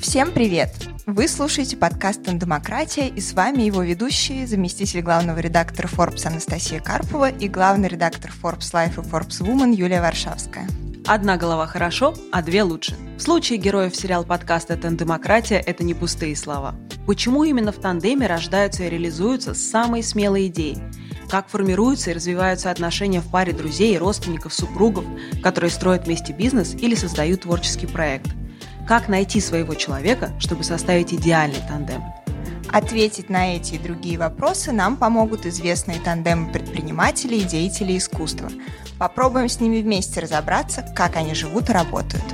Всем привет! Вы слушаете подкаст «Демократия» и с вами его ведущие, заместитель главного редактора Forbes Анастасия Карпова и главный редактор Forbes Life и Forbes Woman Юлия Варшавская. Одна голова хорошо, а две лучше. В случае героев сериал подкаста «Тандемократия» это не пустые слова. Почему именно в тандеме рождаются и реализуются самые смелые идеи? Как формируются и развиваются отношения в паре друзей, родственников, супругов, которые строят вместе бизнес или создают творческий проект? Как найти своего человека, чтобы составить идеальный тандем? Ответить на эти и другие вопросы нам помогут известные тандемы предпринимателей и деятелей искусства – Попробуем с ними вместе разобраться, как они живут и работают.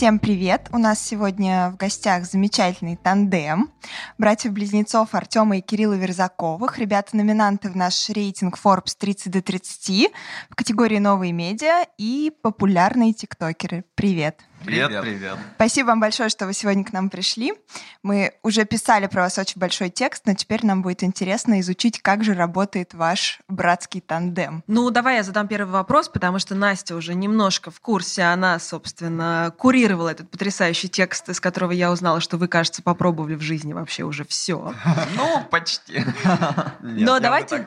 Всем привет! У нас сегодня в гостях замечательный тандем. Братьев-близнецов Артема и Кирилла Верзаковых. Ребята-номинанты в наш рейтинг Forbes 30 до 30 в категории «Новые медиа» и популярные тиктокеры. Привет! Привет, привет. Спасибо вам большое, что вы сегодня к нам пришли. Мы уже писали про вас очень большой текст, но теперь нам будет интересно изучить, как же работает ваш братский тандем. Ну, давай я задам первый вопрос, потому что Настя уже немножко в курсе. Она, собственно, курировала этот потрясающий текст, из которого я узнала, что вы, кажется, попробовали в жизни вообще уже все. Ну, почти. Но давайте,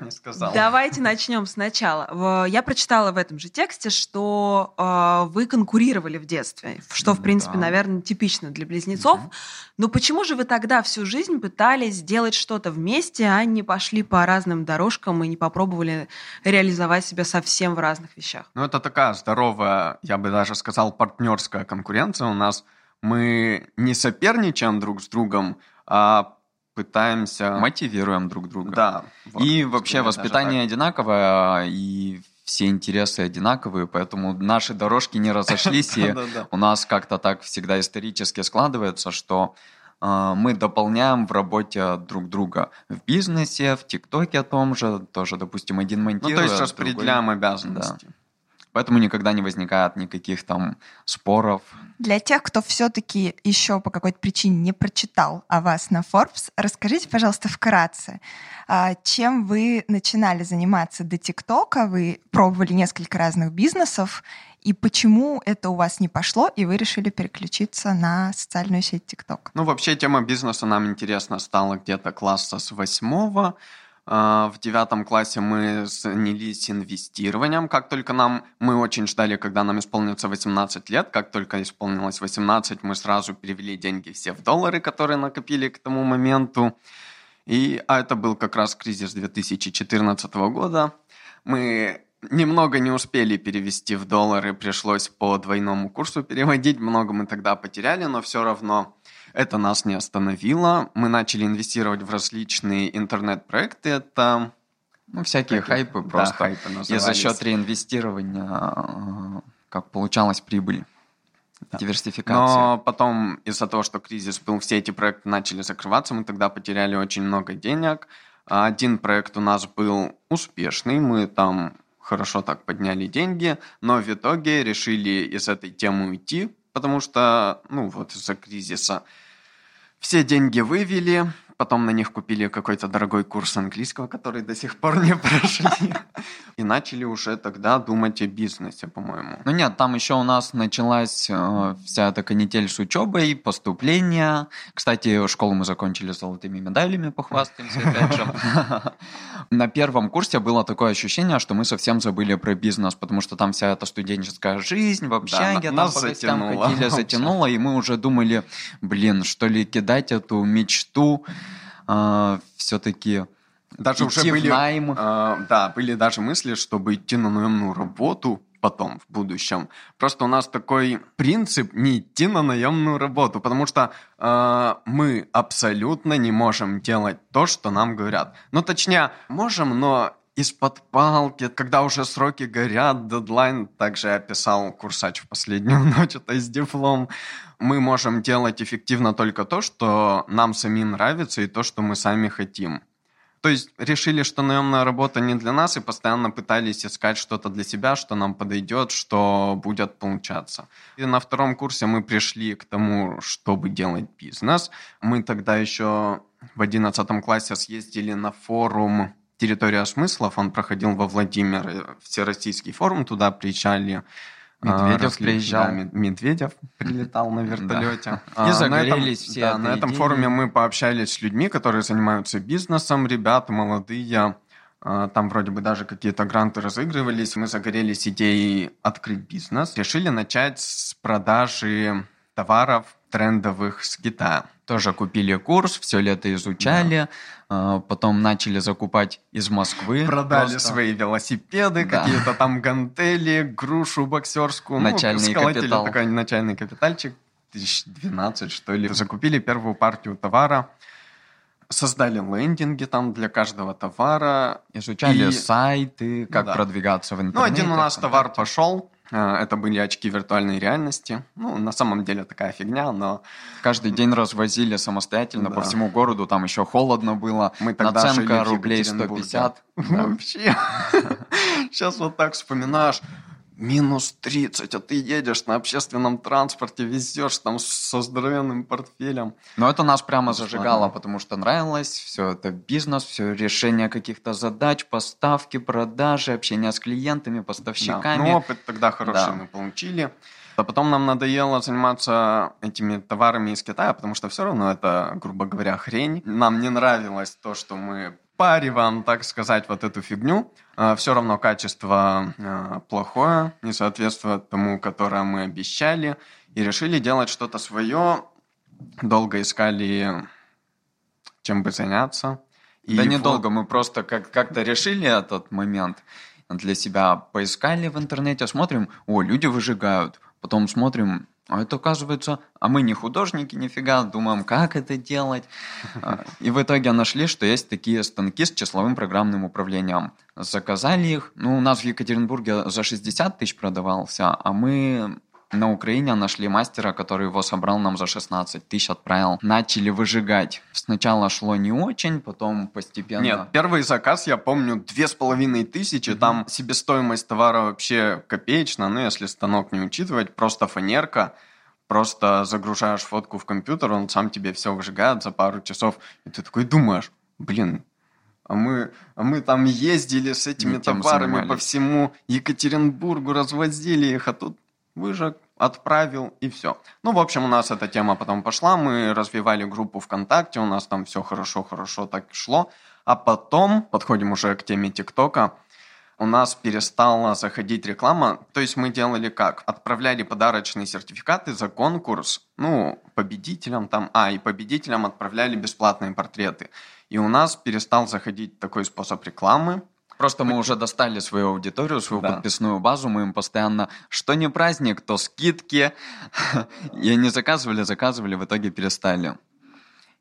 давайте начнем сначала. Я прочитала в этом же тексте, что э, вы конкурировали в детстве что, в принципе, да. наверное, типично для близнецов. Угу. Но почему же вы тогда всю жизнь пытались сделать что-то вместе, а не пошли по разным дорожкам и не попробовали реализовать себя совсем в разных вещах? Ну, это такая здоровая, я бы даже сказал, партнерская конкуренция у нас. Мы не соперничаем друг с другом, а пытаемся... Мотивируем друг друга. Да. Вот, и вообще воспитание одинаковое, и все интересы одинаковые, поэтому наши дорожки не разошлись, и у нас как-то так всегда исторически складывается, что э, мы дополняем в работе друг друга в бизнесе, в ТикТоке о том же, тоже, допустим, один монтирует. Ну, то есть распределяем обязанности. Да. Поэтому никогда не возникает никаких там споров. Для тех, кто все-таки еще по какой-то причине не прочитал о вас на Forbes, расскажите, пожалуйста, вкратце, а, чем вы начинали заниматься до ТикТока? Вы пробовали несколько разных бизнесов, и почему это у вас не пошло, и вы решили переключиться на социальную сеть ТикТок? Ну, вообще тема бизнеса нам интересна стала где-то класса с восьмого. А, в девятом классе мы занялись инвестированием. Как только нам, мы очень ждали, когда нам исполнится 18 лет. Как только исполнилось 18, мы сразу перевели деньги все в доллары, которые накопили к тому моменту. И, а это был как раз кризис 2014 года. Мы немного не успели перевести в доллары, пришлось по двойному курсу переводить. Много мы тогда потеряли, но все равно это нас не остановило. Мы начали инвестировать в различные интернет-проекты. Это ну, всякие Такие, хайпы просто. Да, хайпы И за счет реинвестирования э, как получалась прибыль. Да. Диверсификация. Но потом из-за того, что кризис был, все эти проекты начали закрываться, мы тогда потеряли очень много денег. Один проект у нас был успешный, мы там хорошо так подняли деньги, но в итоге решили из этой темы уйти, потому что, ну вот из-за кризиса все деньги вывели, потом на них купили какой-то дорогой курс английского, который до сих пор не прошли. И начали уже тогда думать о бизнесе, по-моему. Ну нет, там еще у нас началась э, вся эта канитель с учебой, поступления. Кстати, школу мы закончили золотыми медалями, похвастаемся опять же. На первом курсе было такое ощущение, что мы совсем забыли про бизнес, потому что там вся эта студенческая жизнь в общаге, да, там по гостям ходили, затянуло, и мы уже думали, блин, что ли кидать эту мечту э, все-таки даже уже были, найм. Э, да, были даже мысли, чтобы идти на наемную работу потом, в будущем. Просто у нас такой принцип не идти на наемную работу, потому что э, мы абсолютно не можем делать то, что нам говорят. Ну, точнее, можем, но из-под палки, когда уже сроки горят, дедлайн, также я писал курсач в последнюю ночь, это с диплом. Мы можем делать эффективно только то, что нам самим нравится и то, что мы сами хотим. То есть решили, что наемная работа не для нас, и постоянно пытались искать что-то для себя, что нам подойдет, что будет получаться. И на втором курсе мы пришли к тому, чтобы делать бизнес. Мы тогда еще в одиннадцатом классе съездили на форум территория смыслов, он проходил во Владимире, всероссийский форум, туда приезжали Медведев а, приезжал. Да, Медведев прилетал на вертолете. Да. И а, загорелись этом, все Да, на этом форуме мы пообщались с людьми, которые занимаются бизнесом, ребята молодые. А, там вроде бы даже какие-то гранты разыгрывались. Мы загорелись идеей открыть бизнес. Решили начать с продажи товаров трендовых с Китая. Тоже купили курс, все лето изучали, да. потом начали закупать из Москвы. Продали просто. свои велосипеды, да. какие-то там гантели, грушу боксерскую. Ну, начальный ну, капитал. такой начальный капитальчик, 2012 что ли. Закупили первую партию товара, создали лендинги там для каждого товара. Изучали и... сайты, как да. продвигаться в интернете. Ну, один у нас товар пошел, а, это были очки виртуальной реальности. Ну, на самом деле такая фигня, но... Каждый день развозили самостоятельно да. по всему городу, там еще холодно было. Мы тогда Наценка рублей 150. Вообще. Сейчас вот так вспоминаешь минус 30, а ты едешь на общественном транспорте, везешь там со здоровенным портфелем. Но это нас прямо зажигало, потому что нравилось все это бизнес, все решение каких-то задач, поставки, продажи, общение с клиентами, поставщиками. Да. Ну, опыт тогда хороший да. мы получили. А потом нам надоело заниматься этими товарами из Китая, потому что все равно это, грубо говоря, хрень. Нам не нравилось то, что мы париваем, так сказать, вот эту фигню. А, все равно качество а, плохое, не соответствует тому, которое мы обещали. И решили делать что-то свое. Долго искали, чем бы заняться. И да недолго, мы просто как- как-то решили этот момент для себя. Поискали в интернете, смотрим, о, люди выжигают. Потом смотрим, а это оказывается, а мы не художники нифига, думаем, как это делать. А, и в итоге нашли, что есть такие станки с числовым программным управлением. Заказали их, ну, у нас в Екатеринбурге за 60 тысяч продавался, а мы на Украине нашли мастера, который его собрал нам за 16 тысяч, отправил. Начали выжигать. Сначала шло не очень, потом постепенно... Нет, первый заказ, я помню, две с половиной тысячи. Mm-hmm. Там себестоимость товара вообще копеечна, ну, если станок не учитывать, просто фанерка. Просто загружаешь фотку в компьютер, он сам тебе все выжигает за пару часов. И ты такой думаешь, блин, а мы, а мы там ездили с этими товарами занимались. по всему Екатеринбургу, развозили их, а тут выжег, отправил и все. Ну, в общем, у нас эта тема потом пошла, мы развивали группу ВКонтакте, у нас там все хорошо-хорошо так шло. А потом, подходим уже к теме ТикТока, у нас перестала заходить реклама. То есть мы делали как? Отправляли подарочные сертификаты за конкурс, ну, победителям там, а, и победителям отправляли бесплатные портреты. И у нас перестал заходить такой способ рекламы, Просто мы уже достали свою аудиторию, свою да. подписную базу, мы им постоянно, что не праздник, то скидки. И они заказывали, заказывали, в итоге перестали.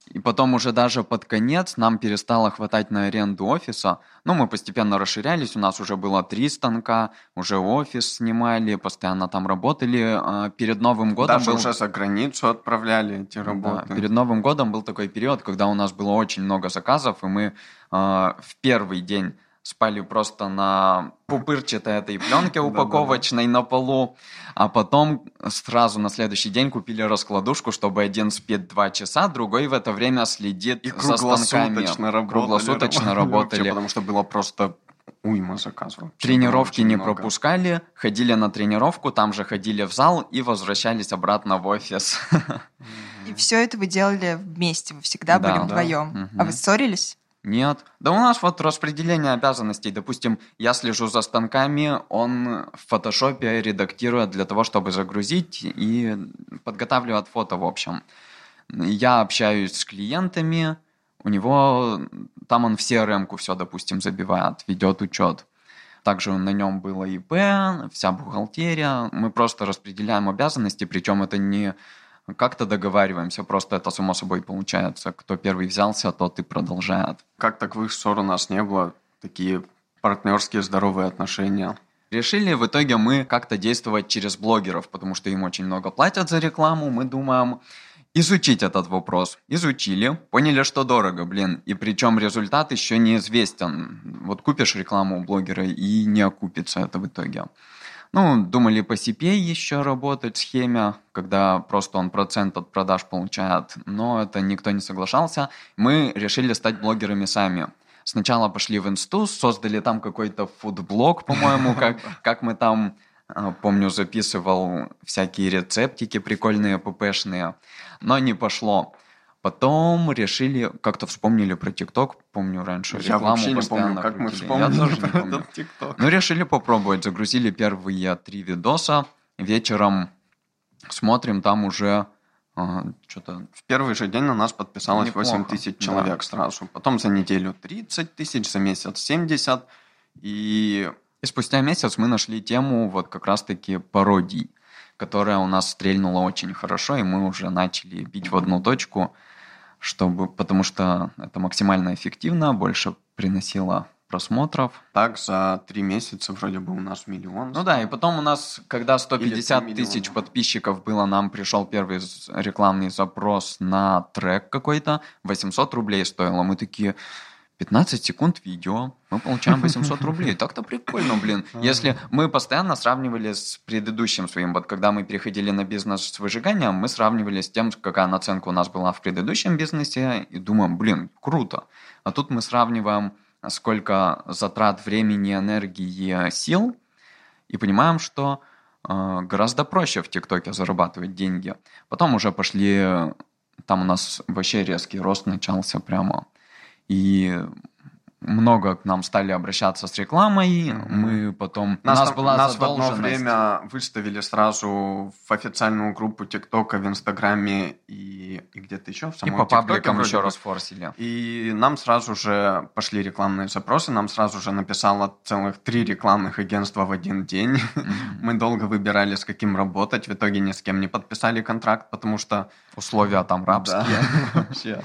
И потом уже даже под конец нам перестало хватать на аренду офиса. Ну, мы постепенно расширялись, у нас уже было три станка, уже офис снимали, постоянно там работали. А перед Новым годом Даже был... уже за границу отправляли эти работы. Да, перед Новым годом был такой период, когда у нас было очень много заказов, и мы э, в первый день спали просто на пупырчатой этой пленке упаковочной на полу, а потом сразу на следующий день купили раскладушку, чтобы один спит два часа, другой в это время следит и за станками. Работали, круглосуточно работали. Вообще, потому что было просто уйма заказов. Тренировки не много. пропускали, ходили на тренировку, там же ходили в зал и возвращались обратно в офис. И все это вы делали вместе, вы всегда да, были вдвоем. Да. А вы ссорились? Нет. Да у нас вот распределение обязанностей. Допустим, я слежу за станками, он в фотошопе редактирует для того, чтобы загрузить и подготавливает фото, в общем. Я общаюсь с клиентами, у него там он в CRM-ку все, допустим, забивает, ведет учет. Также на нем было ИП, вся бухгалтерия. Мы просто распределяем обязанности, причем это не как-то договариваемся, просто это само собой получается. Кто первый взялся, тот и продолжает. Как так в их ссор у нас не было? Такие партнерские здоровые отношения. Решили в итоге мы как-то действовать через блогеров, потому что им очень много платят за рекламу. Мы думаем изучить этот вопрос. Изучили, поняли, что дорого, блин. И причем результат еще неизвестен. Вот купишь рекламу у блогера и не окупится это в итоге. Ну, думали по CPA еще работать, схеме, когда просто он процент от продаж получает, но это никто не соглашался. Мы решили стать блогерами сами. сначала пошли в инсту, создали там какой-то фудблог, по-моему, как, как мы там, а, помню, записывал всякие рецептики прикольные, ППшные, но не пошло. Потом решили, как-то вспомнили про ТикТок, помню раньше Я рекламу вообще не постоянно помню, как мы крутили. вспомнили Я тоже не помню. ТикТок. Ну, решили попробовать. Загрузили первые три видоса. Вечером смотрим, там уже а, что-то... В первый же день на нас подписалось Неплохо, 8 тысяч да. человек сразу. Потом за неделю 30 тысяч, за месяц 70. И И спустя месяц мы нашли тему вот как раз-таки пародий, которая у нас стрельнула очень хорошо, и мы уже начали бить в одну точку, чтобы, потому что это максимально эффективно, больше приносило просмотров. так за три месяца вроде бы у нас миллион. Ну да, и потом у нас, когда 150 Или три тысяч подписчиков было, нам пришел первый рекламный запрос на трек какой-то, 800 рублей стоило. Мы такие, 15 секунд видео, мы получаем 800 рублей. Так-то прикольно, блин. Если мы постоянно сравнивали с предыдущим своим, вот когда мы переходили на бизнес с выжиганием, мы сравнивали с тем, какая наценка у нас была в предыдущем бизнесе, и думаем, блин, круто. А тут мы сравниваем, сколько затрат времени, энергии, сил, и понимаем, что э, гораздо проще в ТикТоке зарабатывать деньги. Потом уже пошли, там у нас вообще резкий рост начался прямо. И много к нам стали обращаться с рекламой. Мы потом... Нас, у нас там- была нас в одно время выставили сразу в официальную группу ТикТока в Инстаграме и, и где-то еще в И самом по ТикТоке пабликам еще бы. расфорсили. И нам сразу же пошли рекламные запросы, нам сразу же написало целых три рекламных агентства в один день. Мгм. Мы долго выбирали, с каким работать, в итоге ни с кем не подписали контракт, потому что... Условия там рабские. Да, вообще.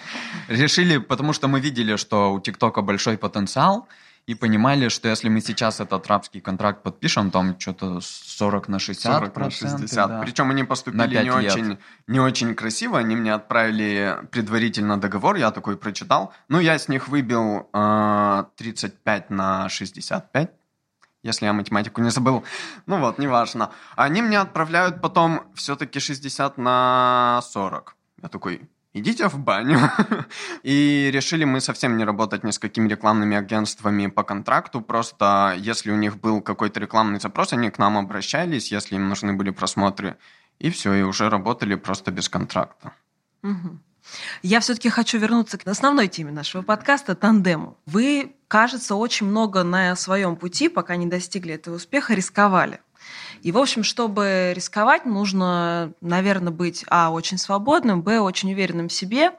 Решили, потому что мы видели, что у ТикТока большой потенциал, и понимали, что если мы сейчас этот рабский контракт подпишем, там что-то 40 на 60 40 на 60. да. Причем они поступили не лет. очень, не очень красиво. Они мне отправили предварительно договор, я такой прочитал. Ну, я с них выбил э, 35 на 65. Если я математику не забыл. Ну вот, неважно. Они мне отправляют потом все-таки 60 на 40. Я такой, идите в баню. И решили мы совсем не работать ни с какими рекламными агентствами по контракту. Просто если у них был какой-то рекламный запрос, они к нам обращались, если им нужны были просмотры. И все, и уже работали просто без контракта. Мгм. Я все-таки хочу вернуться к основной теме нашего подкаста тандему. Вы, кажется, очень много на своем пути, пока не достигли этого успеха, рисковали. И, в общем, чтобы рисковать, нужно, наверное, быть, а, очень свободным, б, очень уверенным в себе.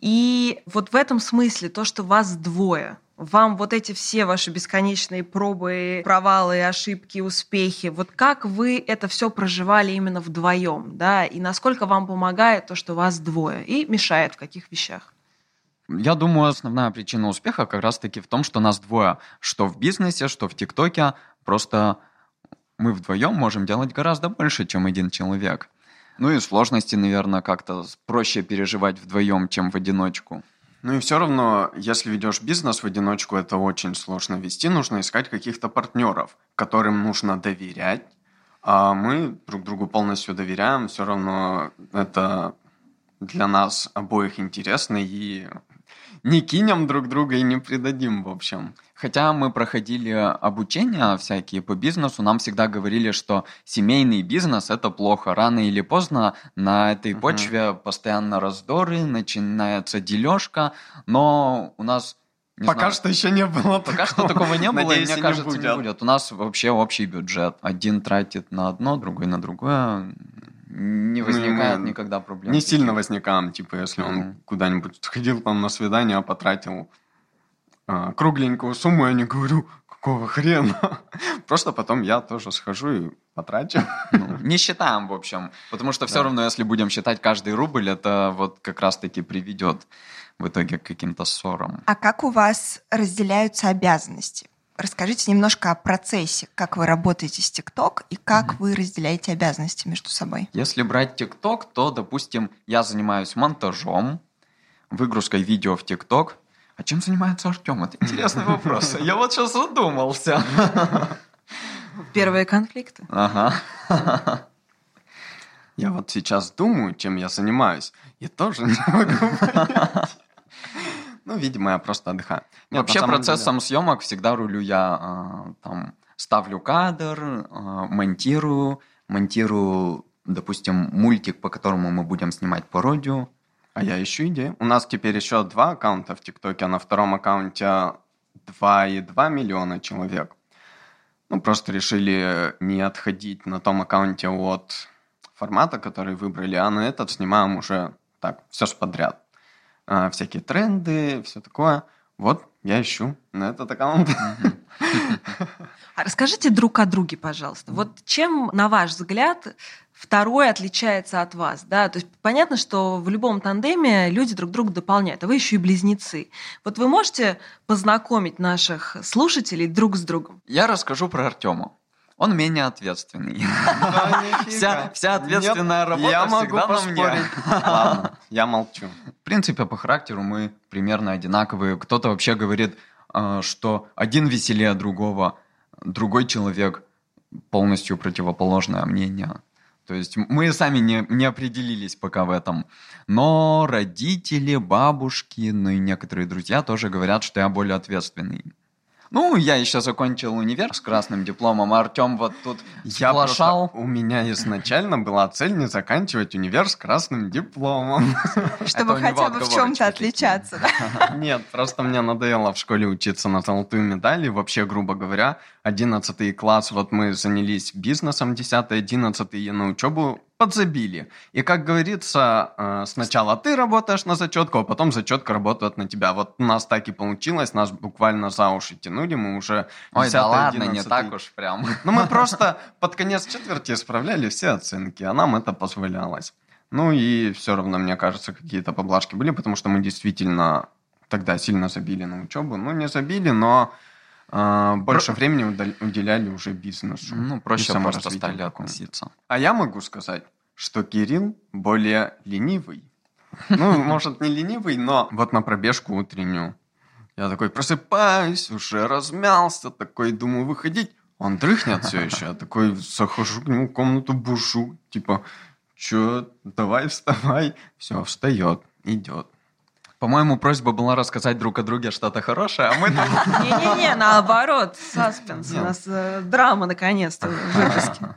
И вот в этом смысле то, что вас двое, вам вот эти все ваши бесконечные пробы, провалы, ошибки, успехи, вот как вы это все проживали именно вдвоем, да, и насколько вам помогает то, что вас двое, и мешает в каких вещах? Я думаю, основная причина успеха как раз-таки в том, что нас двое, что в бизнесе, что в ТикТоке. Просто мы вдвоем можем делать гораздо больше, чем один человек. Ну и сложности, наверное, как-то проще переживать вдвоем, чем в одиночку. Ну и все равно, если ведешь бизнес в одиночку, это очень сложно вести. Нужно искать каких-то партнеров, которым нужно доверять. А мы друг другу полностью доверяем. Все равно это для нас обоих интересно. И не кинем друг друга и не предадим, в общем. Хотя мы проходили обучения всякие по бизнесу, нам всегда говорили, что семейный бизнес это плохо. Рано или поздно на этой Мгм. почве постоянно раздоры, начинается дележка, но у нас не Пока знаю, что еще не было Пока что такого не было, и Надеюсь, мне и кажется, будет. не будет. У нас вообще общий бюджет. Один тратит на одно, другой на другое. Не Ну, возникает мы никогда проблем. Не сильно возникаем, типа, если он Мгм. куда-нибудь сходил там на свидание, а потратил а, кругленькую сумму, я не говорю, какого хрена. Просто потом я тоже схожу и потрачу. Ну, не считаем, в общем. Потому что все Да. равно, если будем считать каждый рубль, это вот как раз-таки приведет в итоге к каким-то ссорам. А как у вас разделяются обязанности? Расскажите немножко о процессе, как вы работаете с ТикТок и как вы разделяете обязанности между собой. Если брать ТикТок, то, допустим, я занимаюсь монтажом, выгрузкой видео в ТикТок. А чем занимается Артем? Это интересный вопрос. Я вот сейчас задумался. Первые конфликты. Ага. Я вот сейчас думаю, чем я занимаюсь. Я тоже не могу понять. Ну, видимо, я просто отдыхаю. Нет, Вообще процессом деле... съемок всегда рулю я. Э, там ставлю кадр, э, монтирую, монтирую, допустим, мультик, по которому мы будем снимать пародию. А я ищу идею. У нас теперь еще два аккаунта в ТикТоке, а на втором аккаунте 2,2 миллиона человек. Ну, просто решили не отходить на том аккаунте от формата, который выбрали, а на этот снимаем уже так, все ж подряд. А, всякие тренды, все такое. Вот, я ищу на этот аккаунт. А расскажите друг о друге, пожалуйста. Вот чем, на ваш взгляд, второй отличается от вас, да, то есть понятно, что в любом тандеме люди друг друга дополняют, а вы еще и близнецы. Вот вы можете познакомить наших слушателей друг с другом? Я расскажу про Артема. Он менее ответственный. Вся, ответственная работа я всегда на мне. Ладно, я молчу. В принципе, по характеру мы примерно одинаковые. Кто-то вообще говорит, э, что один веселее другого, другой человек полностью противоположное мнение. То есть мы сами не, не определились пока в этом. Но родители, бабушки, ну и некоторые друзья тоже говорят, что я более ответственный. Ну, я еще закончил универ с красным дипломом, а Артем вот тут я сплошал. Просто, у меня изначально была цель не заканчивать универ с красным дипломом. Чтобы хотя бы в чем-то отличаться. Нет, просто мне надоело в школе учиться на золотую медаль. И вообще, грубо говоря, 11 класс, вот мы занялись бизнесом, 10-11 я на учебу подзабили. И, как говорится, э, сначала ты работаешь на зачетку, а потом зачетка работает на тебя. Вот у нас так и получилось, нас буквально за уши тянули, мы уже... Ой, да ладно, не так уж прям. Ну, мы просто под конец четверти исправляли все оценки, а нам это позволялось. Ну и все равно, мне кажется, какие-то поблажки были, потому что мы действительно тогда сильно забили на учебу. Ну, не забили, но больше Про... времени уделяли уже бизнесу. Ну, проще просто стали относиться. А я могу сказать, что Кирилл более ленивый. Ну, может, не ленивый, но вот на пробежку утреннюю. Я такой просыпаюсь, уже размялся, такой думаю выходить. Он дрыхнет все еще. Я такой захожу к нему в комнату, бушу. Типа, что, давай вставай. Все, встает, идет. По-моему, просьба была рассказать друг о друге что-то хорошее, а мы там... Не-не-не, наоборот, саспенс. У нас э, драма наконец-то в выпуске.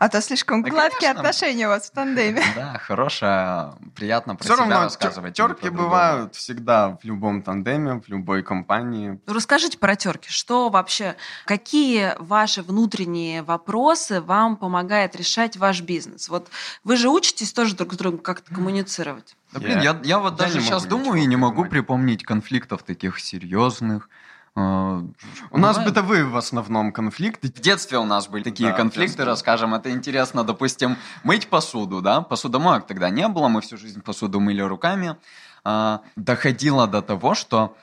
А то слишком да, гладкие конечно. отношения у вас в тандеме. Да, хорошая, приятно про Все себя равно рассказывать. Терки бывают всегда в любом тандеме, в любой компании. Ну, расскажите про терки. Что вообще, какие ваши внутренние вопросы вам помогает решать ваш бизнес? Вот вы же учитесь тоже друг с другом как-то коммуницировать. Да, блин, я, я вот я даже сейчас думаю и не могу припомнить конфликтов таких серьезных. А, у нас бытовые в основном конфликты. В детстве у нас были такие да, конфликты, расскажем. Это интересно, допустим, мыть посуду, да? Посудомоек тогда не было, мы всю жизнь посуду мыли руками. А, доходило до того, что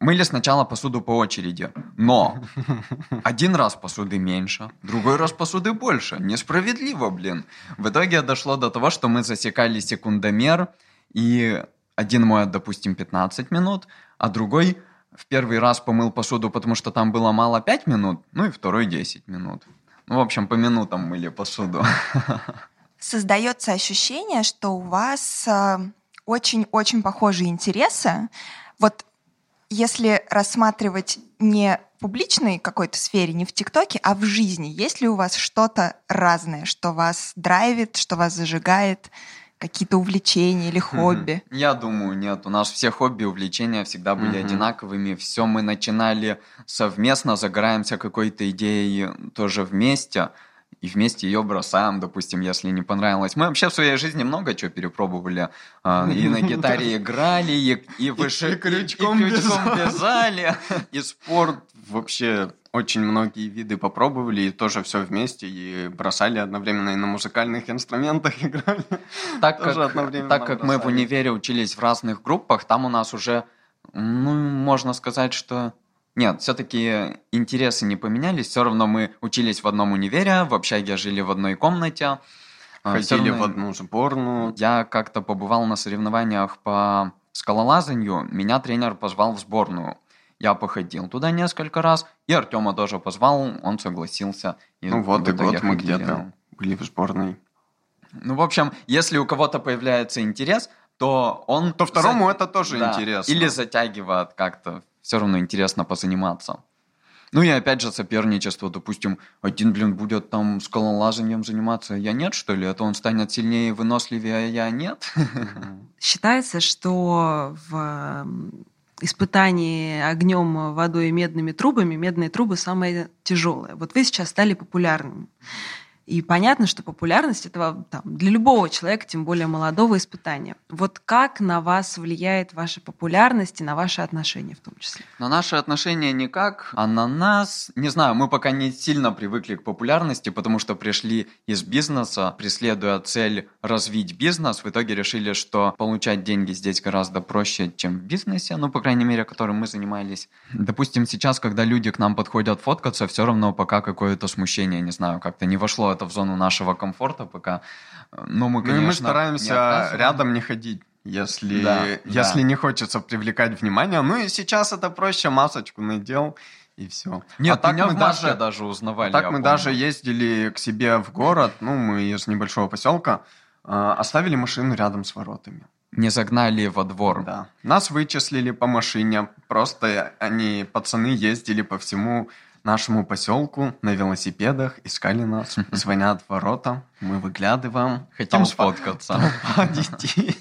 мыли сначала посуду по очереди, но один раз посуды меньше, другой раз посуды больше. Несправедливо, блин. В итоге дошло до того, что мы засекали секундомер, и один моет, допустим, 15 минут, а другой в первый раз помыл посуду, потому что там было мало 5 минут, ну и второй 10 минут. Ну, в общем, по минутам мыли посуду. Создается ощущение, что у вас э, очень-очень похожие интересы. Вот если рассматривать не публичной какой-то сфере, не в ТикТоке, а в жизни, есть ли у вас что-то разное, что вас драйвит, что вас зажигает? Какие-то увлечения или хобби? Я думаю, нет. У нас все хобби, увлечения всегда были одинаковыми. Все мы начинали совместно, загораемся какой-то идеей тоже вместе. И вместе ее бросаем, допустим, если не понравилось. Мы вообще в своей жизни много чего перепробовали. А, и на гитаре играли, и, выше, и крючком вязали. И спорт вообще очень многие виды попробовали, и тоже все вместе, и бросали одновременно, и на музыкальных инструментах играли. Так как, так как мы в универе учились в разных группах, там у нас уже, ну, можно сказать, что... Нет, все-таки интересы не поменялись, все равно мы учились в одном универе, в общаге жили в одной комнате. А, Ходили равно... в одну сборную. Я как-то побывал на соревнованиях по скалолазанию, меня тренер позвал в сборную. Я походил туда несколько раз, и Артема тоже позвал, он согласился. И ну вот и год мы где-то были в сборной. Ну, в общем, если у кого-то появляется интерес, то он... То второму за... это тоже да. интересно. Или затягивает как-то. Все равно интересно позаниматься. Ну и опять же соперничество, допустим, один, блин, будет там скалолазанием заниматься, а я нет, что ли? Это он станет сильнее и выносливее, а я нет? Считается, что в испытании огнем, водой и медными трубами медные трубы самые тяжелые. Вот вы сейчас стали популярным. И понятно, что популярность этого там, для любого человека, тем более молодого, испытания. Вот как на вас влияет ваша популярность и на ваши отношения в том числе? На наши отношения никак, а на нас, не знаю, мы пока не сильно привыкли к популярности, потому что пришли из бизнеса, преследуя цель развить бизнес, в итоге решили, что получать деньги здесь гораздо проще, чем в бизнесе, ну, по крайней мере, которым мы занимались. Допустим, сейчас, когда люди к нам подходят фоткаться, все равно пока какое-то смущение, не знаю, как-то не вошло это в зону нашего комфорта пока. Но мы, конечно, ну, мы стараемся не рядом не ходить если, да, если да. не хочется привлекать внимание. Ну и сейчас это проще, масочку надел и все. Нет, а так мы даже, даже узнавали. А так мы помню. даже ездили к себе в город, ну мы из небольшого поселка, э, оставили машину рядом с воротами. Не загнали во двор. Да. Нас вычислили по машине, просто они, пацаны, ездили по всему нашему поселку на велосипедах, искали нас, звонят в ворота, мы выглядываем. Хотим сфоткаться. детей.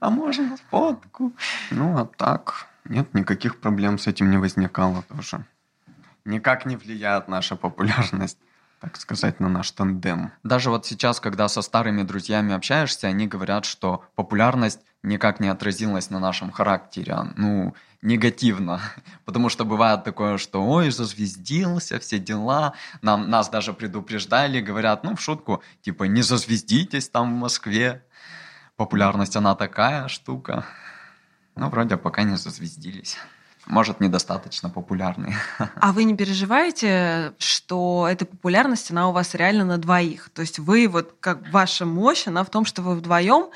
А можно фотку? Ну, а так, нет, никаких проблем с этим не возникало тоже. Никак не влияет наша популярность так сказать, на наш тандем. Даже вот сейчас, когда со старыми друзьями общаешься, они говорят, что популярность никак не отразилась на нашем характере. Ну, негативно. Потому что бывает такое, что ой, зазвездился, все дела. Нам, нас даже предупреждали, говорят, ну, в шутку, типа, не зазвездитесь там в Москве. Популярность, она такая штука. Ну, вроде пока не зазвездились. Может, недостаточно популярные. А вы не переживаете, что эта популярность, она у вас реально на двоих? То есть вы, вот как ваша мощь, она в том, что вы вдвоем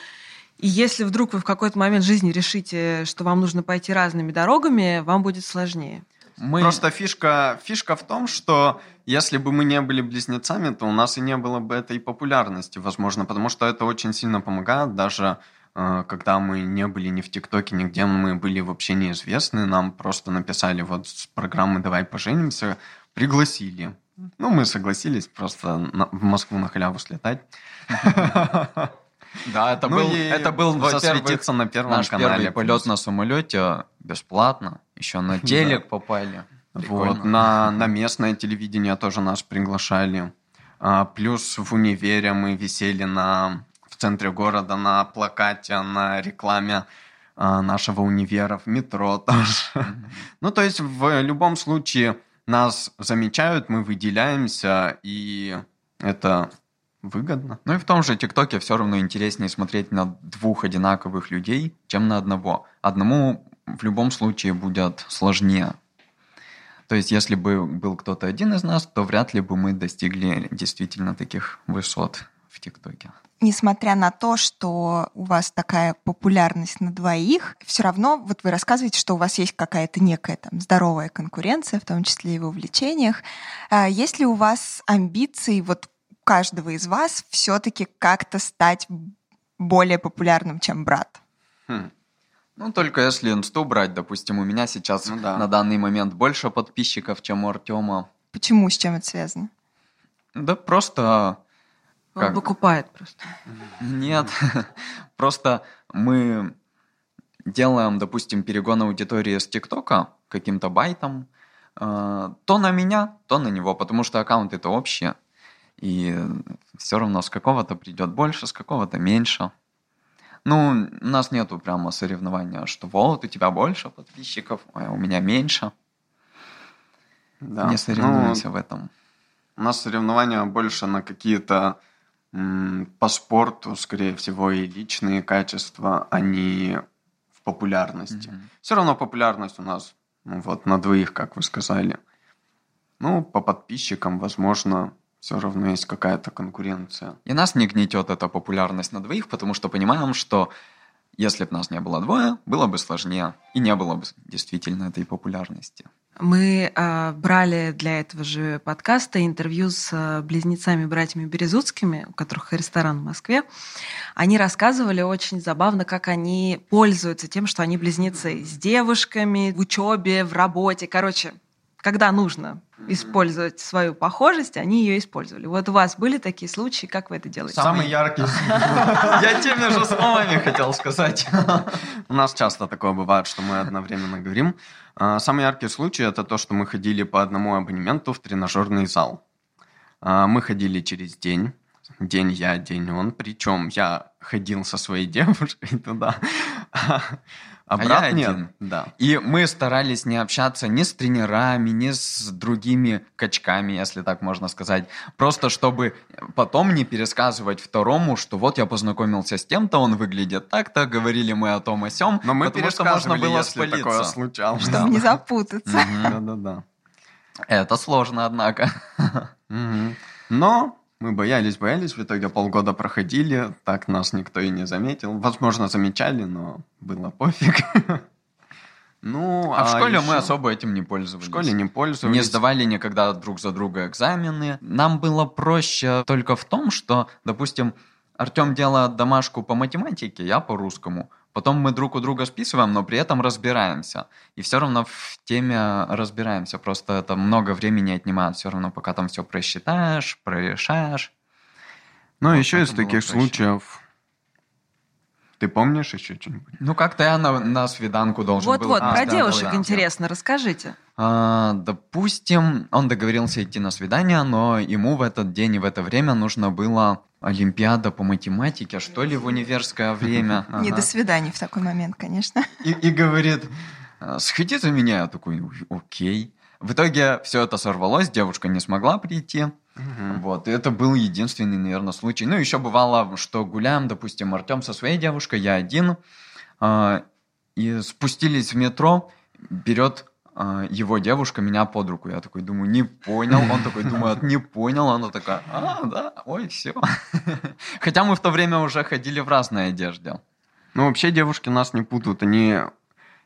и если вдруг вы в какой-то момент жизни решите, что вам нужно пойти разными дорогами, вам будет сложнее. Мы... Просто фишка, фишка в том, что если бы мы не были близнецами, то у нас и не было бы этой популярности, возможно, потому что это очень сильно помогает, даже э, когда мы не были ни в ТикТоке, нигде мы были вообще неизвестны, нам просто написали вот с программы «Давай поженимся», пригласили. Ну, мы согласились просто на, в Москву на халяву слетать. Да, это ну был, это был засветиться на первом наш канале. первый полет на самолете бесплатно. Еще на телек попали. Вот, на, на местное телевидение тоже нас приглашали. А, плюс в универе мы висели на, в центре города на плакате, на рекламе а, нашего универа, в метро тоже. ну, то есть в любом случае нас замечают, мы выделяемся, и это выгодно. Ну и в том же ТикТоке все равно интереснее смотреть на двух одинаковых людей, чем на одного. Одному в любом случае будет сложнее. То есть, если бы был кто-то один из нас, то вряд ли бы мы достигли действительно таких высот в ТикТоке. Несмотря на то, что у вас такая популярность на двоих, все равно вот вы рассказываете, что у вас есть какая-то некая там здоровая конкуренция, в том числе и в увлечениях. А есть ли у вас амбиции вот каждого из вас все-таки как-то стать более популярным, чем брат? Хм. Ну, только если инсту брать, допустим, у меня сейчас ну, да. на данный момент больше подписчиков, чем у Артема. Почему? С чем это связано? Да просто... Он как... выкупает просто. Нет, просто мы делаем, допустим, перегон аудитории с ТикТока каким-то байтом, э, то на меня, то на него, потому что аккаунты-то общие. И все равно с какого-то придет больше, с какого-то меньше. Ну, у нас нету прямо соревнования, что вот у тебя больше подписчиков, а у меня меньше. Да. Не соревнуемся ну, в этом. У нас соревнования больше на какие-то по спорту, скорее всего, и личные качества, а не в популярности. Mm-hmm. Все равно популярность у нас ну, вот на двоих, как вы сказали. Ну, по подписчикам, возможно, все равно есть какая-то конкуренция. И нас не гнетет эта популярность на двоих, потому что понимаем, что если бы нас не было двое, было бы сложнее, и не было бы действительно этой популярности. Мы э, брали для этого же подкаста интервью с э, близнецами-братьями Березутскими, у которых ресторан в Москве. Они рассказывали очень забавно, как они пользуются тем, что они близнецы с девушками, в учебе, в работе. Короче, когда нужно использовать свою похожесть, они ее использовали. Вот у вас были такие случаи, как вы это делаете? Самый яркий. Я теми же словами хотел сказать. У нас часто такое бывает, что мы одновременно говорим. А, самый яркий случай это то, что мы ходили по одному абонементу в тренажерный зал. А, мы ходили через день. День я, день он. Причем я ходил со своей девушкой туда. А, а брат я один. Да. И мы старались не общаться ни с тренерами, ни с другими качками, если так можно сказать. Просто чтобы потом не пересказывать второму, что вот я познакомился с тем-то, он выглядит так-то, говорили мы о том о сём. Но мы потому что можно было если спалиться. такое случалось. Чтобы не запутаться. Да-да-да. Это сложно, однако. Но мы боялись, боялись, в итоге полгода проходили, так нас никто и не заметил. Возможно, замечали, но было пофиг. Ну, а, а в школе еще... мы особо этим не пользовались. В школе не пользовались. Не сдавали никогда друг за друга экзамены. Нам было проще только в том, что, допустим, Артем делает домашку по математике, я по русскому. Потом мы друг у друга списываем, но при этом разбираемся. И все равно в теме разбираемся. Просто это много времени отнимает. Все равно, пока там все просчитаешь, прорешаешь. Ну, вот еще из таких случаев ты помнишь еще что-нибудь? Ну, как-то я на, на свиданку должен вот, был. Вот-вот, а, про да, девушек да, интересно, расскажите. А, допустим, он договорился идти на свидание, но ему в этот день и в это время нужно было Олимпиада по математике, что ли, в универское время. Не до свидания в такой момент, конечно. И, и говорит, сходи за меня. Я такой, окей. В итоге все это сорвалось, девушка не смогла прийти. Угу. Вот, и это был единственный, наверное, случай. Ну, еще бывало, что гуляем, допустим, Артем со своей девушкой, я один, э, и спустились в метро, берет его девушка меня под руку. Я такой думаю, не понял. Он такой думает, не понял. Она такая, а, да, ой, все. Хотя мы в то время уже ходили в разной одежде. Ну, вообще девушки нас не путают. Они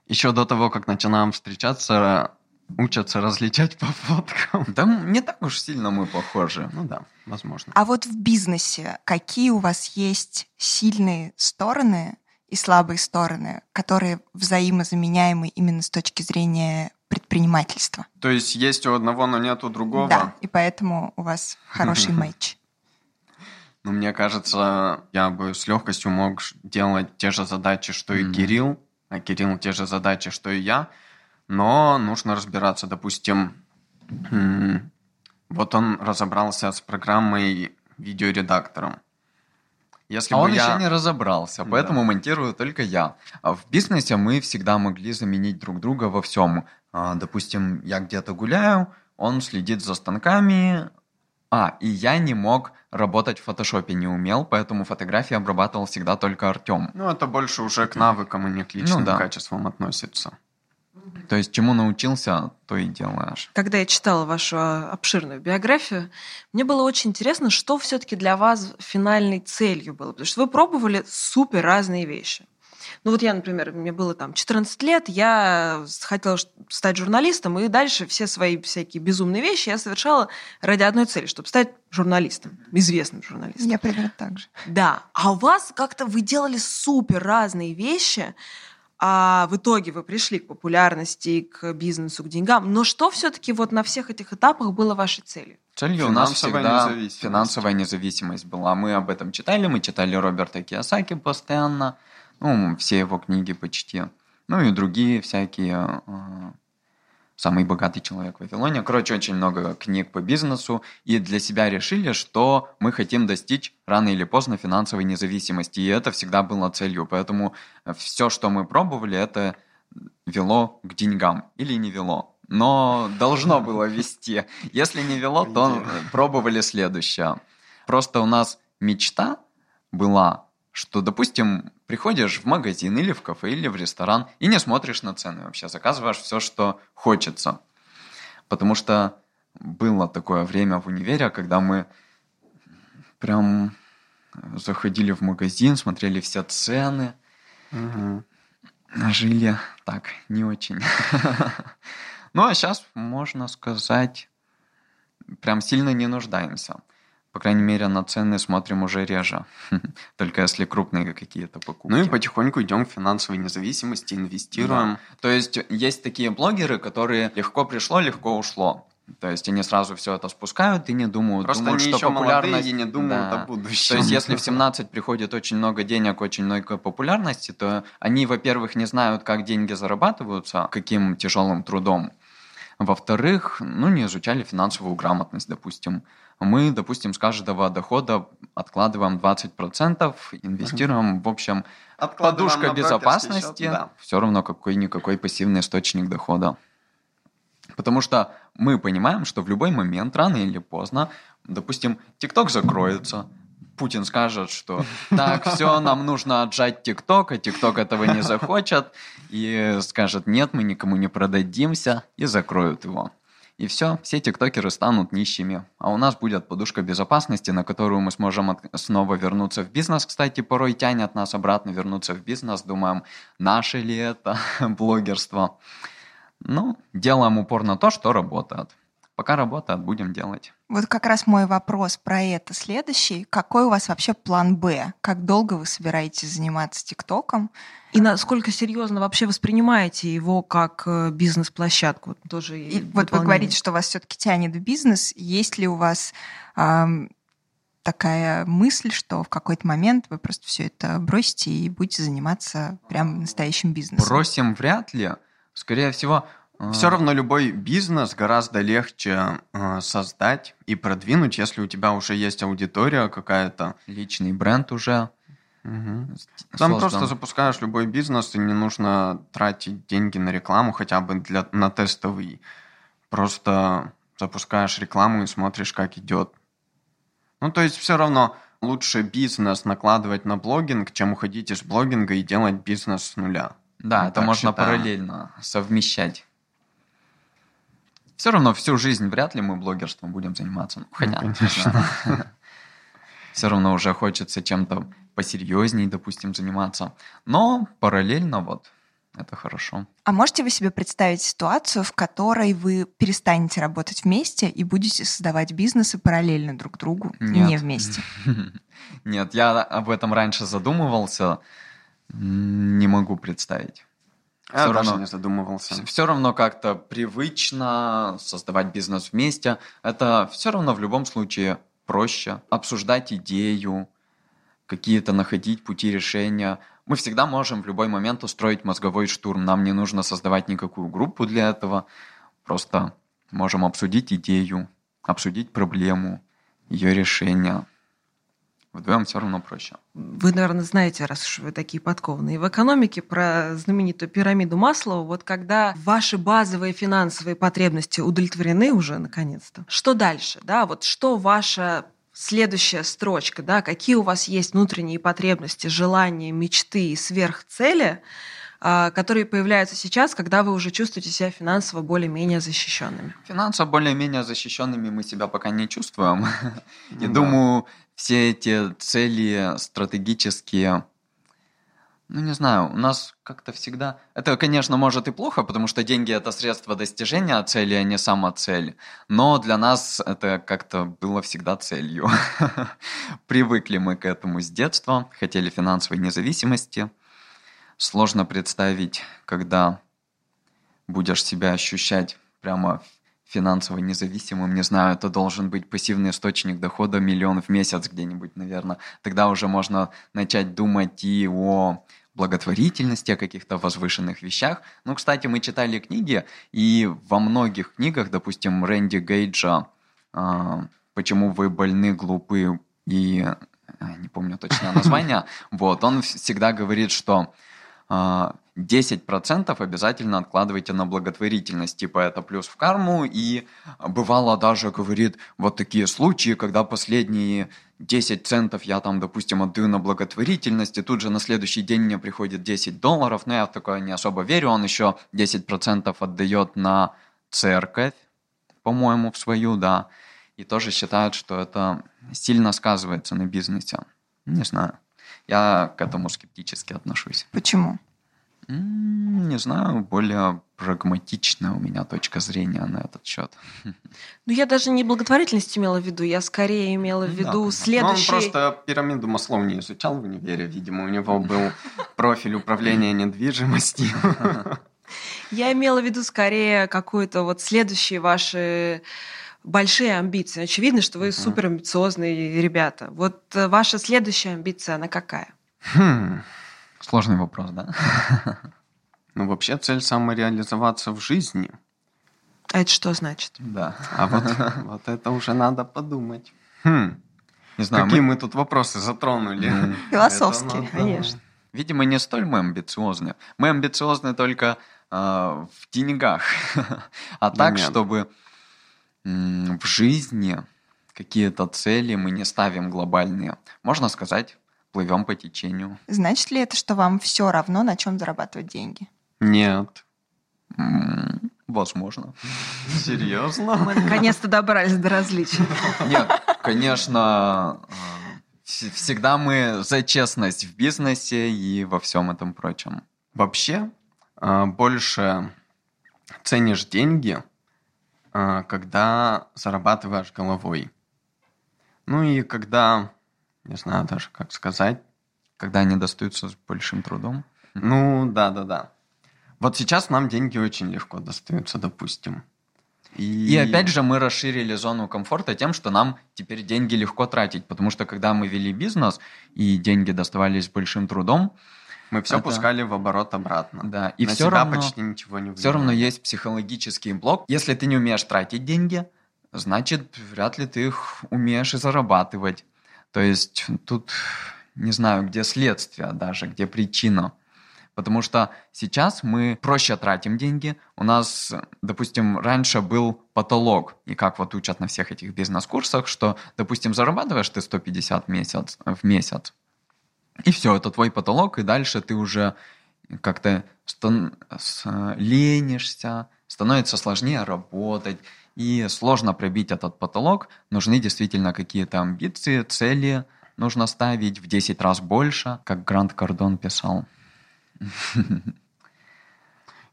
еще до того, как начинаем встречаться, учатся различать по фоткам. Да не так уж сильно мы похожи. Ну да, возможно. А вот в бизнесе какие у вас есть сильные стороны и слабые стороны, которые взаимозаменяемы именно с точки зрения предпринимательства? То есть есть у одного, но нет у другого? Да, и поэтому у вас хороший матч. Ну, мне кажется, я бы с легкостью мог делать те же задачи, что и Кирилл, а Кирилл те же задачи, что и я но нужно разбираться. Допустим, вот он разобрался с программой видеоредактором. Если а он я... еще не разобрался, поэтому да. монтирую только я. А в бизнесе мы всегда могли заменить друг друга во всем. А, допустим, я где-то гуляю, он следит за станками, а, и я не мог работать в фотошопе, не умел, поэтому фотографии обрабатывал всегда только Артем. Ну, это больше уже к навыкам, и не к личным ну, да. качествам относится. То есть чему научился, то и делаешь. Когда я читала вашу а, обширную биографию, мне было очень интересно, что все-таки для вас финальной целью было. Потому что вы пробовали супер разные вещи. Ну вот я, например, мне было там 14 лет, я хотела стать журналистом, и дальше все свои всякие безумные вещи я совершала ради одной цели, чтобы стать журналистом, известным журналистом. Я примерно так же. Да. А у вас как-то вы делали супер разные вещи, а в итоге вы пришли к популярности, к бизнесу, к деньгам. Но что все-таки вот на всех этих этапах было вашей целью? Целью у нас всегда независимость. финансовая независимость была. Мы об этом читали, мы читали Роберта Киосаки постоянно, ну, все его книги почти, ну и другие всякие а, самый богатый человек в Вавилоне. Короче, очень много книг по бизнесу. И для себя решили, что мы хотим достичь рано или поздно финансовой независимости. И это всегда было целью. Поэтому все, что мы пробовали, это вело к деньгам или не вело. Но должно было вести. Если не вело, то пробовали следующее. Просто у нас мечта была что, допустим, приходишь в магазин или в кафе или в ресторан и не смотришь на цены вообще, заказываешь все, что хочется. Потому что было такое время в универе, когда мы прям заходили в магазин, смотрели все цены, угу. жили так, не очень. Ну, а сейчас, можно сказать, прям сильно не нуждаемся. По крайней мере, на цены смотрим уже реже. Только если крупные какие-то покупки. Ну и потихоньку идем к финансовой независимости, инвестируем. Да. То есть есть такие блогеры, которые легко пришло, легко ушло. То есть они сразу все это спускают и не думают, Просто думают, они что еще популярность... молодые и не думают Да. о будущем. То есть если в 17 приходит очень много денег, очень много популярности, то они, во-первых, не знают, как деньги зарабатываются, каким тяжелым трудом. Во-вторых, ну, не изучали финансовую грамотность, допустим. Мы, допустим, с каждого дохода откладываем 20%, инвестируем, в общем, Откладываем подушка безопасности, счет, да. все равно какой-никакой пассивный источник дохода. Потому что мы понимаем, что в любой момент, рано или поздно, допустим, ТикТок закроется, Путин скажет, что так, все, нам нужно отжать ТикТок, а ТикТок этого не захочет, и скажет, нет, мы никому не продадимся, и закроют его. И все, все тиктокеры станут нищими. А у нас будет подушка безопасности, на которую мы сможем от- снова вернуться в бизнес. Кстати, порой тянет нас обратно вернуться в бизнес. Думаем, наше ли это блогерство. Ну, делаем упор на то, что работает. Пока работает, будем делать. Вот как раз мой вопрос про это следующий. Какой у вас вообще план «Б»? Как долго вы собираетесь заниматься ТикТоком? И насколько серьезно вообще воспринимаете его как э, бизнес-площадку? Вот Тоже И вот вы говорите, что вас все-таки тянет в бизнес. Есть ли у вас ам, такая мысль, что в какой-то момент вы просто все это бросите и будете заниматься прям настоящим бизнесом? Бросим вряд ли. Скорее всего... Все равно любой бизнес гораздо легче э, создать и продвинуть, если у тебя уже есть аудитория какая-то. Личный бренд уже с- Там просто запускаешь любой бизнес, и не нужно тратить деньги на рекламу, хотя бы для, на тестовый. Просто запускаешь рекламу и смотришь, как идет. Ну, то есть все равно лучше бизнес накладывать на блогинг, чем уходить из блогинга и делать бизнес с нуля. Да, Мы это так можно считаем. параллельно совмещать. Все равно всю жизнь вряд ли мы блогерством будем заниматься. Ну, хотя, конечно. Все равно уже хочется чем-то посерьезней, допустим, заниматься. Но параллельно вот это хорошо. А можете вы себе представить ситуацию, в которой вы перестанете работать вместе и будете создавать бизнесы параллельно друг другу, Нет. не вместе? Нет, я об этом раньше задумывался. Не могу представить. Даже равно. не задумывался. Все равно как-то привычно создавать бизнес вместе. Это все равно в любом случае проще. Обсуждать идею, какие-то находить пути решения. Мы всегда можем в любой момент устроить мозговой штурм. Нам не нужно создавать никакую группу для этого. Просто можем обсудить идею, обсудить проблему, ее решение. Вдвоем все равно проще. Вы, наверное, знаете, раз уж вы такие подкованные, в экономике про знаменитую пирамиду Маслова, вот когда ваши базовые финансовые потребности удовлетворены уже наконец-то, что дальше, да, вот что ваша следующая строчка, да, какие у вас есть внутренние потребности, желания, мечты и сверхцели, а, которые появляются сейчас, когда вы уже чувствуете себя финансово более-менее защищенными. Финансово более-менее защищенными мы себя пока не чувствуем. И Ну думаю, все эти цели стратегические, ну не знаю, у нас как-то всегда... Это, конечно, может и плохо, потому что деньги — это средство достижения цели, а не сама цель. Но для нас это как-то было всегда целью. Привыкли мы к этому с детства, хотели финансовой независимости. Сложно представить, когда будешь себя ощущать прямо финансово независимым, не знаю, это должен быть пассивный источник дохода миллион в месяц где-нибудь, наверное. Тогда уже можно начать думать и о благотворительности, о каких-то возвышенных вещах. Ну, кстати, мы читали книги, и во многих книгах, допустим, Рэнди Гейджа а, «Почему вы больны, глупы и...» а, не помню точное название. Вот, он всегда говорит, что а, 10% обязательно откладывайте на благотворительность, типа это плюс в карму, и бывало даже, говорит, вот такие случаи, когда последние 10 центов я там, допустим, отдаю на благотворительность, и тут же на следующий день мне приходит 10 долларов, но я в такое не особо верю, он еще 10% отдает на церковь, по-моему, в свою, да, и тоже считают, что это сильно сказывается на бизнесе. Не знаю. Я к этому скептически отношусь. Почему? Не знаю, более прагматичная у меня точка зрения на этот счет. Ну, я даже не благотворительность имела в виду, я скорее имела в виду да. следующий... Ну, он просто пирамиду Маслоу не изучал в универе, видимо, у него был профиль управления недвижимостью. Я имела в виду скорее какую-то вот следующие ваши большие амбиции. Очевидно, что вы uh-huh. супер амбициозные ребята. Вот э, ваша следующая амбиция, она какая? Хм. Сложный вопрос, да? Ну, вообще цель самореализоваться в жизни. А это что значит? Да. А вот, вот это уже надо подумать. Хм. Не знаю, Какие мы... мы тут вопросы затронули? Философские, конечно. Видимо, не столь мы амбициозны. Мы амбициозны только э, в деньгах. а так, чтобы в жизни какие-то цели мы не ставим глобальные. Можно сказать, плывем по течению. Значит ли это, что вам все равно, на чем зарабатывать деньги? Нет. Возможно. Серьезно? Мы наконец-то добрались до различий. Нет, конечно, всегда мы за честность в бизнесе и во всем этом прочем. Вообще, а, больше ценишь деньги, а, когда зарабатываешь головой. Ну и когда, не знаю даже как сказать. Когда они достаются с большим трудом. Ну, да-да-да. Вот сейчас нам деньги очень легко достаются, допустим. И... и опять же мы расширили зону комфорта тем, что нам теперь деньги легко тратить, потому что когда мы вели бизнес и деньги доставались большим трудом, мы все это... пускали в оборот обратно. Да, и На все равно, почти ничего не Все равно есть психологический блок. Если ты не умеешь тратить деньги, значит, вряд ли ты их умеешь и зарабатывать. То есть тут не знаю, где следствие даже, где причина. Потому что сейчас мы проще тратим деньги. У нас, допустим, раньше был потолок, и как вот учат на всех этих бизнес-курсах, что, допустим, зарабатываешь ты 150 в месяц, в месяц, и все, это твой потолок, и дальше ты уже как-то стан- ленишься, становится сложнее работать, и сложно пробить этот потолок. Нужны действительно какие-то амбиции, цели, нужно ставить в 10 раз больше, как Грант Кардон писал.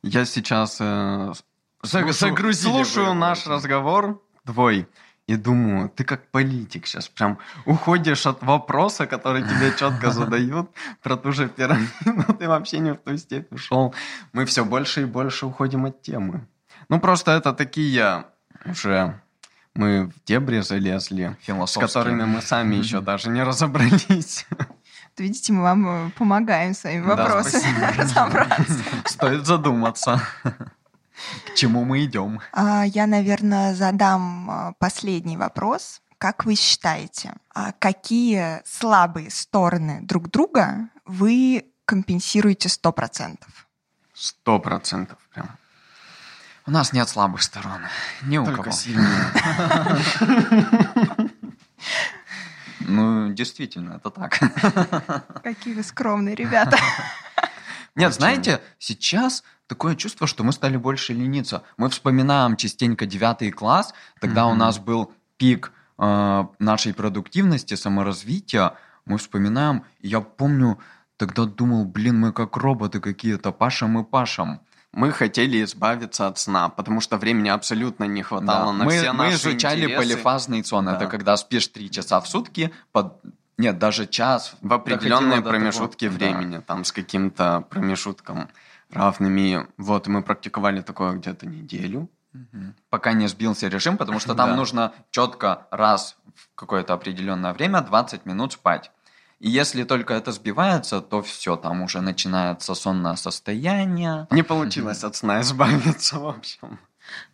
Я сейчас э, слушаю, слушаю наш разговор твой и думаю, ты как политик сейчас прям уходишь от вопроса, который тебе четко задают про ту же пирамиду, ты вообще не в ту степь ушел. Мы все больше и больше уходим от темы. Ну, просто это такие уже мы в дебри залезли, с которыми мы сами еще даже не разобрались. Видите, мы вам э, помогаем своими вопросами да, разобраться. Стоит задуматься. К чему мы идем? А, я, наверное, задам а, последний вопрос. Как вы считаете, а какие слабые стороны друг друга вы компенсируете сто процентов? Сто процентов. У нас нет слабых сторон. Ни у Только кого. сильные. Ну, действительно, это так. Какие вы скромные ребята. Нет, знаете, сейчас такое чувство, что мы стали больше лениться. Мы вспоминаем частенько девятый класс, тогда у нас был пик э, нашей продуктивности, саморазвития. Мы вспоминаем, я помню, тогда думал, блин, мы как роботы какие-то, пашем и пашем мы хотели избавиться от сна, потому что времени абсолютно не хватало да. на мы, все мы наши изучали интересы. полифазный сон. Да. Это когда спишь три часа в сутки, под... нет, даже час. В определенные промежутки того. времени, да. там с каким-то промежутком равными. Вот, мы практиковали такое где-то неделю. Угу. Пока не сбился режим, потому что там да. нужно четко раз в какое-то определенное время 20 минут спать. И если только это сбивается, то все, там уже начинается сонное состояние. Не получилось от сна избавиться, в общем.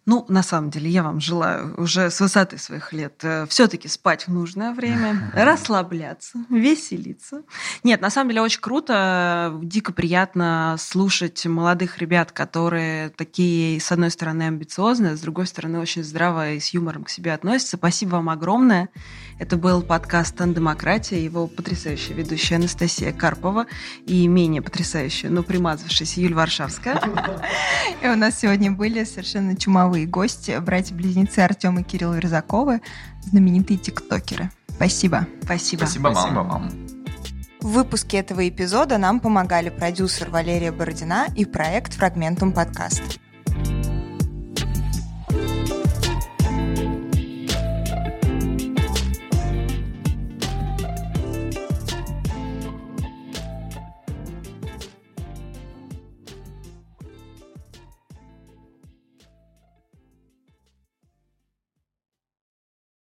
Ну, на самом деле, я вам желаю уже с высоты своих лет э, все-таки спать в нужное время, расслабляться, веселиться. Нет, на самом деле очень круто, дико приятно слушать молодых ребят, которые такие, с одной стороны, амбициозные, с другой стороны, очень здраво и с юмором к себе относятся. Спасибо вам огромное. Это был подкаст «Демократия», его потрясающая ведущая Анастасия Карпова и менее потрясающая, но примазавшаяся Юль Варшавская. И у нас сегодня были совершенно чумовые гости, братья-близнецы Артем и Кирилл Верзаковы, знаменитые тиктокеры. Спасибо. Спасибо. Спасибо, Спасибо вам. В выпуске этого эпизода нам помогали продюсер Валерия Бородина и проект «Фрагментум подкаст».